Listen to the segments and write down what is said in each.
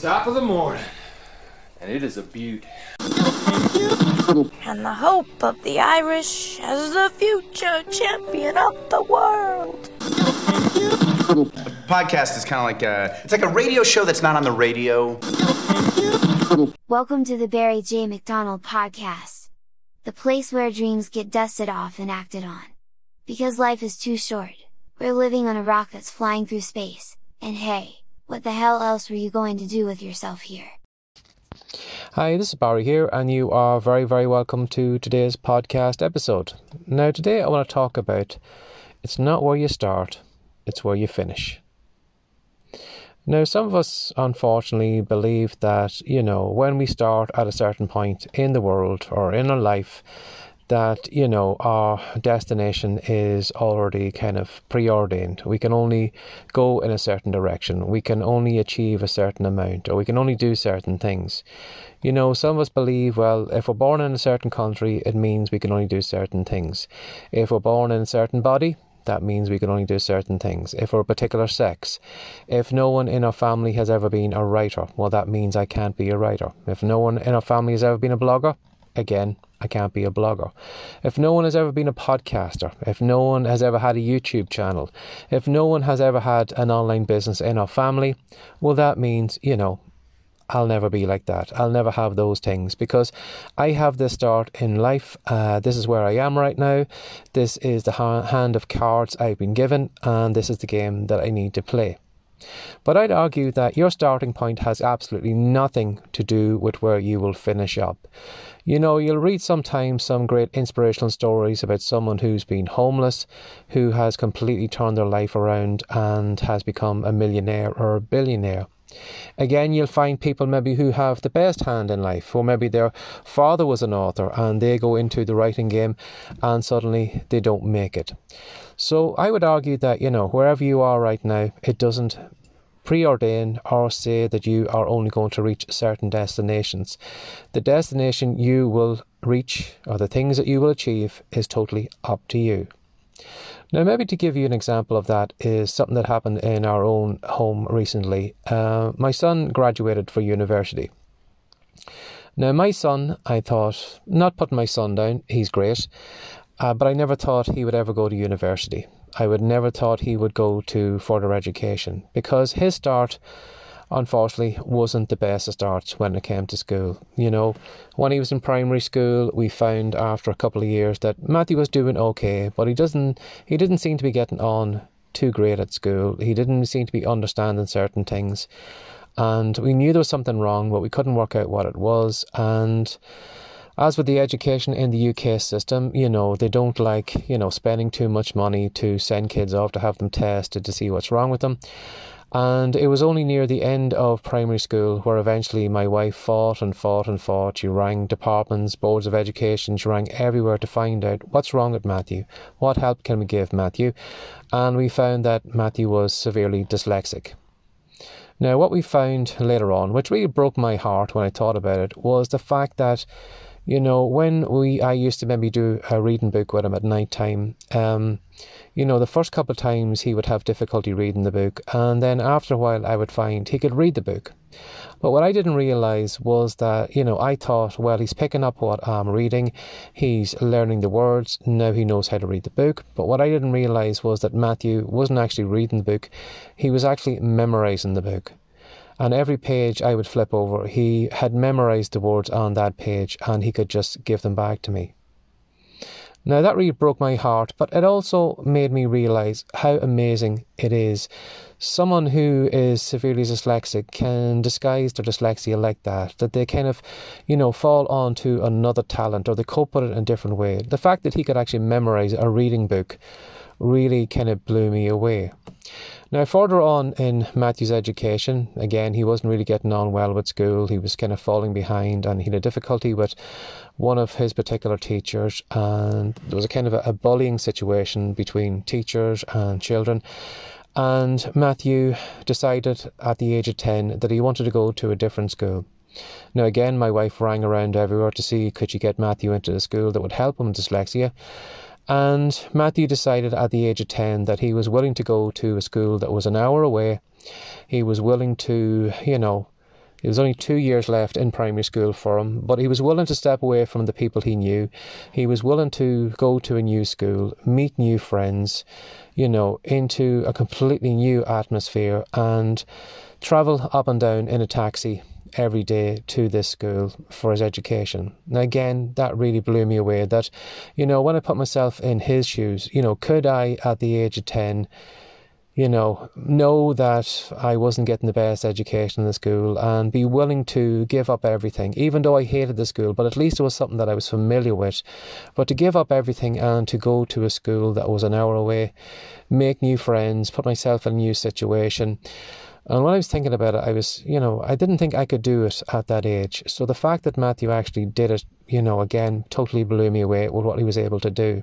Top of the morning. And it is a beaut. and the hope of the Irish as the future champion of the world. A podcast is kind of like a it's like a radio show that's not on the radio. Welcome to the Barry J. McDonald podcast. The place where dreams get dusted off and acted on. Because life is too short. We're living on a rock that's flying through space. And hey, what the hell else were you going to do with yourself here? Hi, this is Barry here, and you are very, very welcome to today's podcast episode. Now, today I want to talk about it's not where you start, it's where you finish. Now, some of us unfortunately believe that, you know, when we start at a certain point in the world or in our life, that, you know, our destination is already kind of preordained. We can only go in a certain direction. We can only achieve a certain amount or we can only do certain things. You know, some of us believe, well, if we're born in a certain country, it means we can only do certain things. If we're born in a certain body, that means we can only do certain things. If we're a particular sex, if no one in our family has ever been a writer, well, that means I can't be a writer. If no one in our family has ever been a blogger, again, I can't be a blogger. If no one has ever been a podcaster, if no one has ever had a YouTube channel, if no one has ever had an online business in our family, well, that means, you know, I'll never be like that. I'll never have those things because I have this start in life. Uh, this is where I am right now. This is the hand of cards I've been given, and this is the game that I need to play. But I'd argue that your starting point has absolutely nothing to do with where you will finish up. You know, you'll read sometimes some great inspirational stories about someone who's been homeless, who has completely turned their life around and has become a millionaire or a billionaire. Again, you'll find people maybe who have the best hand in life, or maybe their father was an author and they go into the writing game and suddenly they don't make it. So I would argue that, you know, wherever you are right now, it doesn't preordain or say that you are only going to reach certain destinations. The destination you will reach or the things that you will achieve is totally up to you. Now, maybe to give you an example of that is something that happened in our own home recently. Uh, my son graduated for university. Now, my son, I thought, not putting my son down, he's great, uh, but I never thought he would ever go to university. I would never thought he would go to further education because his start unfortunately wasn't the best of starts when it came to school. You know, when he was in primary school, we found after a couple of years that Matthew was doing okay, but he doesn't he didn't seem to be getting on too great at school. He didn't seem to be understanding certain things. And we knew there was something wrong, but we couldn't work out what it was. And as with the education in the UK system, you know, they don't like, you know, spending too much money to send kids off to have them tested to see what's wrong with them. And it was only near the end of primary school where eventually my wife fought and fought and fought. She rang departments, boards of education, she rang everywhere to find out what's wrong with Matthew, what help can we give Matthew. And we found that Matthew was severely dyslexic. Now, what we found later on, which really broke my heart when I thought about it, was the fact that you know, when we I used to maybe do a reading book with him at night time, um, you know, the first couple of times he would have difficulty reading the book, and then after a while I would find he could read the book. But what I didn't realize was that, you know, I thought, well, he's picking up what I'm reading, he's learning the words, now he knows how to read the book. But what I didn't realize was that Matthew wasn't actually reading the book, he was actually memorizing the book. And every page I would flip over, he had memorized the words on that page and he could just give them back to me. Now that really broke my heart, but it also made me realize how amazing it is. Someone who is severely dyslexic can disguise their dyslexia like that, that they kind of, you know, fall onto another talent or they cope with it in a different way. The fact that he could actually memorize a reading book really kind of blew me away. Now, further on in Matthew's education, again, he wasn't really getting on well with school. He was kind of falling behind and he had a difficulty with one of his particular teachers. And there was a kind of a, a bullying situation between teachers and children. And Matthew decided at the age of 10 that he wanted to go to a different school. Now, again, my wife rang around everywhere to see could she get Matthew into a school that would help him with dyslexia. And Matthew decided at the age of 10 that he was willing to go to a school that was an hour away. He was willing to, you know, There was only two years left in primary school for him, but he was willing to step away from the people he knew. He was willing to go to a new school, meet new friends, you know, into a completely new atmosphere and travel up and down in a taxi every day to this school for his education. Now, again, that really blew me away. That, you know, when I put myself in his shoes, you know, could I, at the age of 10, you know, know that I wasn't getting the best education in the school and be willing to give up everything, even though I hated the school, but at least it was something that I was familiar with. But to give up everything and to go to a school that was an hour away, make new friends, put myself in a new situation. And when I was thinking about it, I was, you know, I didn't think I could do it at that age. So the fact that Matthew actually did it, you know, again, totally blew me away with what he was able to do.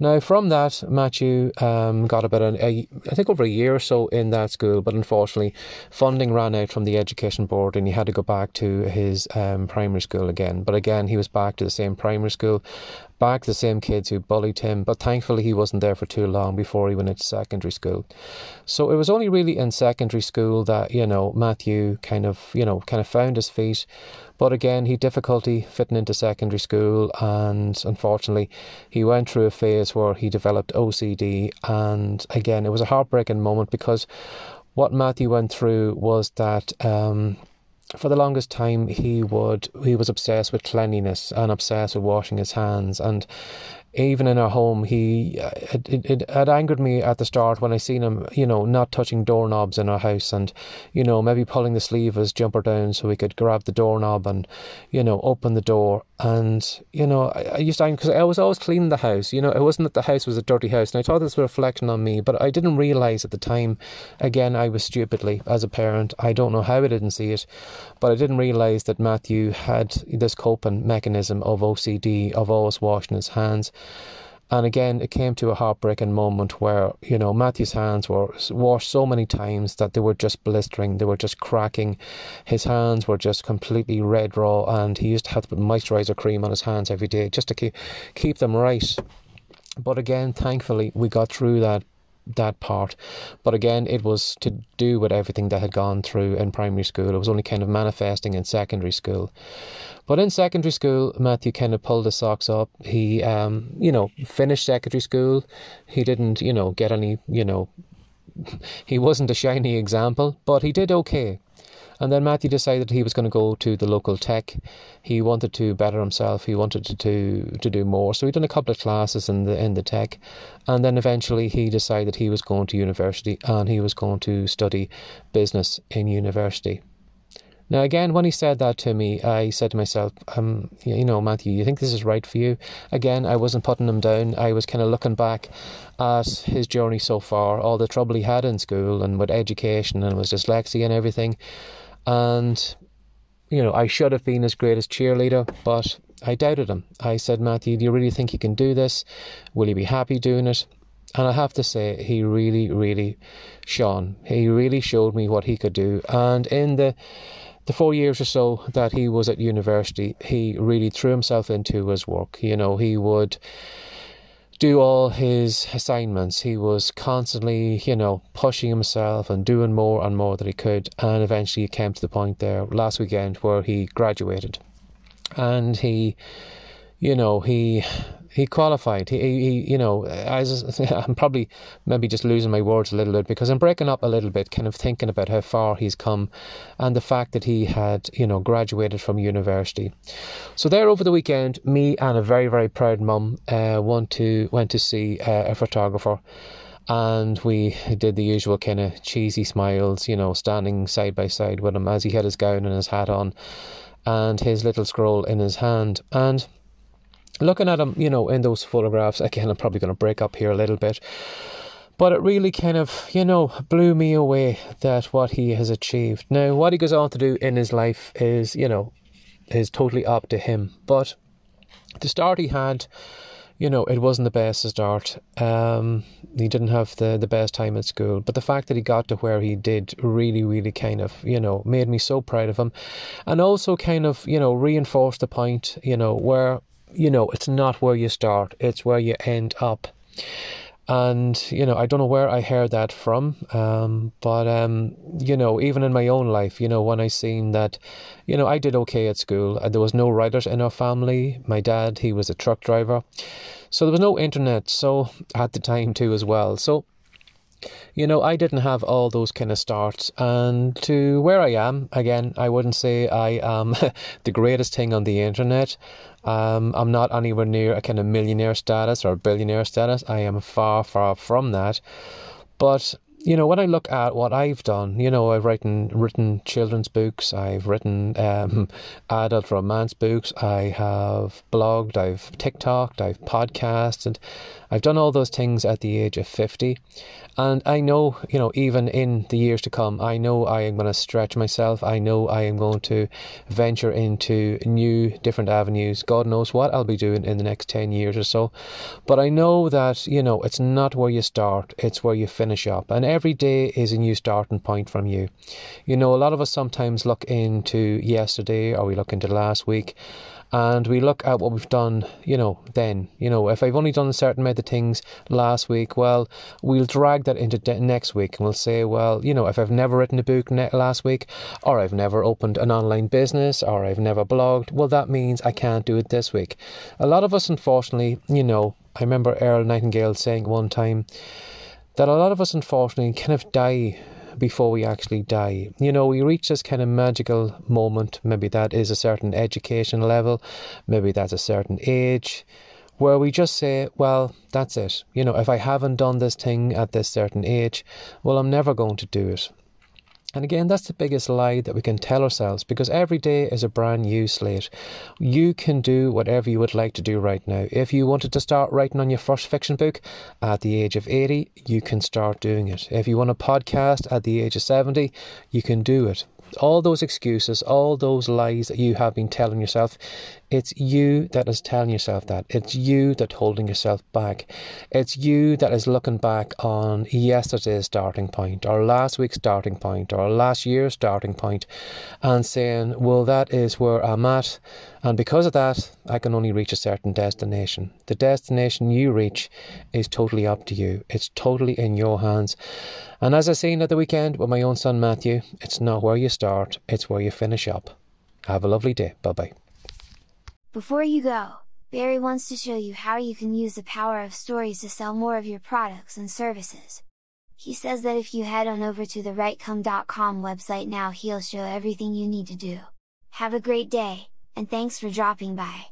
Now, from that, Matthew um, got about, an, a, I think, over a year or so in that school, but unfortunately, funding ran out from the Education Board and he had to go back to his um, primary school again. But again, he was back to the same primary school back the same kids who bullied him, but thankfully he wasn't there for too long before he went into secondary school. So it was only really in secondary school that, you know, Matthew kind of, you know, kind of found his feet. But again, he difficulty fitting into secondary school, and unfortunately, he went through a phase where he developed OCD. And again, it was a heartbreaking moment because what Matthew went through was that um, for the longest time he would he was obsessed with cleanliness and obsessed with washing his hands and even in our home, he uh, it, it, it had angered me at the start when I seen him, you know, not touching doorknobs in our house, and you know maybe pulling the sleeve of his jumper down so he could grab the doorknob and you know open the door. And you know, I, I used to because I was always cleaning the house. You know, it wasn't that the house was a dirty house, and I thought this was a reflection on me, but I didn't realize at the time. Again, I was stupidly as a parent. I don't know how I didn't see it, but I didn't realize that Matthew had this coping mechanism of OCD of always washing his hands. And again, it came to a heartbreaking moment where, you know, Matthew's hands were washed so many times that they were just blistering, they were just cracking. His hands were just completely red raw, and he used to have to put moisturizer cream on his hands every day just to keep, keep them right. But again, thankfully, we got through that that part. But again, it was to do with everything that had gone through in primary school. It was only kind of manifesting in secondary school. But in secondary school, Matthew kind of pulled his socks up. He, um, you know, finished secondary school. He didn't, you know, get any, you know, he wasn't a shiny example, but he did okay. And then Matthew decided he was going to go to the local tech. He wanted to better himself. He wanted to, to to do more. So he'd done a couple of classes in the in the tech, and then eventually he decided he was going to university and he was going to study business in university. Now, again, when he said that to me, I said to myself, um, you know, Matthew, you think this is right for you? Again, I wasn't putting him down. I was kind of looking back at his journey so far, all the trouble he had in school and with education and with dyslexia and everything. And, you know, I should have been his greatest cheerleader, but I doubted him. I said, Matthew, do you really think you can do this? Will you be happy doing it? And I have to say, he really, really shone. He really showed me what he could do. And in the the four years or so that he was at university, he really threw himself into his work. You know, he would do all his assignments. He was constantly, you know, pushing himself and doing more and more that he could. And eventually he came to the point there last weekend where he graduated. And he, you know, he he qualified. He, he you know, as I'm probably maybe just losing my words a little bit because I'm breaking up a little bit, kind of thinking about how far he's come, and the fact that he had, you know, graduated from university. So there over the weekend, me and a very very proud mum uh, went to went to see uh, a photographer and we did the usual kind of cheesy smiles, you know, standing side by side with him as he had his gown and his hat on and his little scroll in his hand. And looking at him, you know, in those photographs, again, I'm probably going to break up here a little bit, but it really kind of, you know, blew me away that what he has achieved. Now, what he goes on to do in his life is, you know, is totally up to him. But the start he had, you know, it wasn't the best start. Um, he didn't have the, the best time at school. But the fact that he got to where he did really, really kind of, you know, made me so proud of him. And also kind of, you know, reinforced the point, you know, where you know, it's not where you start, it's where you end up. And, you know, I don't know where I heard that from. Um, but, um, you know, even in my own life, you know, when I seen that, you know, I did okay at school. There was no writers in our family. My dad, he was a truck driver. So there was no internet. So at the time too as well. So you know, I didn't have all those kind of starts. And to where I am, again, I wouldn't say I am the greatest thing on the internet. Um, I'm not anywhere near a kind of millionaire status or billionaire status. I am far, far from that. But you know, when I look at what I've done, you know, I've written written children's books, I've written um, adult romance books, I have blogged, I've TikToked, I've podcasted, I've done all those things at the age of fifty, and I know, you know, even in the years to come, I know I am going to stretch myself. I know I am going to venture into new, different avenues. God knows what I'll be doing in the next 10 years or so. But I know that, you know, it's not where you start, it's where you finish up. And every day is a new starting point from you. You know, a lot of us sometimes look into yesterday or we look into last week and we look at what we've done, you know, then, you know, if I've only done a certain amount of things last week, well, we'll drag that into de- next week and we'll say, well, you know, if I've never written a book ne- last week, or I've never opened an online business, or I've never blogged, well, that means I can't do it this week. A lot of us, unfortunately, you know, I remember Earl Nightingale saying one time that a lot of us, unfortunately, kind of die before we actually die. You know, we reach this kind of magical moment. Maybe that is a certain education level, maybe that's a certain age, where we just say, well, that's it. You know, if I haven't done this thing at this certain age, well, I'm never going to do it. And again, that's the biggest lie that we can tell ourselves because every day is a brand new slate. You can do whatever you would like to do right now. If you wanted to start writing on your first fiction book at the age of 80, you can start doing it. If you want a podcast at the age of 70, you can do it all those excuses, all those lies that you have been telling yourself, it's you that is telling yourself that. It's you that holding yourself back. It's you that is looking back on yesterday's starting point, or last week's starting point, or last year's starting point, and saying, well, that is where I'm at. And because of that, I can only reach a certain destination. The destination you reach is totally up to you. It's totally in your hands. And as I seen at the weekend with my own son Matthew, it's not where you start, it's where you finish up. Have a lovely day. Bye bye. Before you go, Barry wants to show you how you can use the power of stories to sell more of your products and services. He says that if you head on over to the writecome.com website now he'll show everything you need to do. Have a great day, and thanks for dropping by.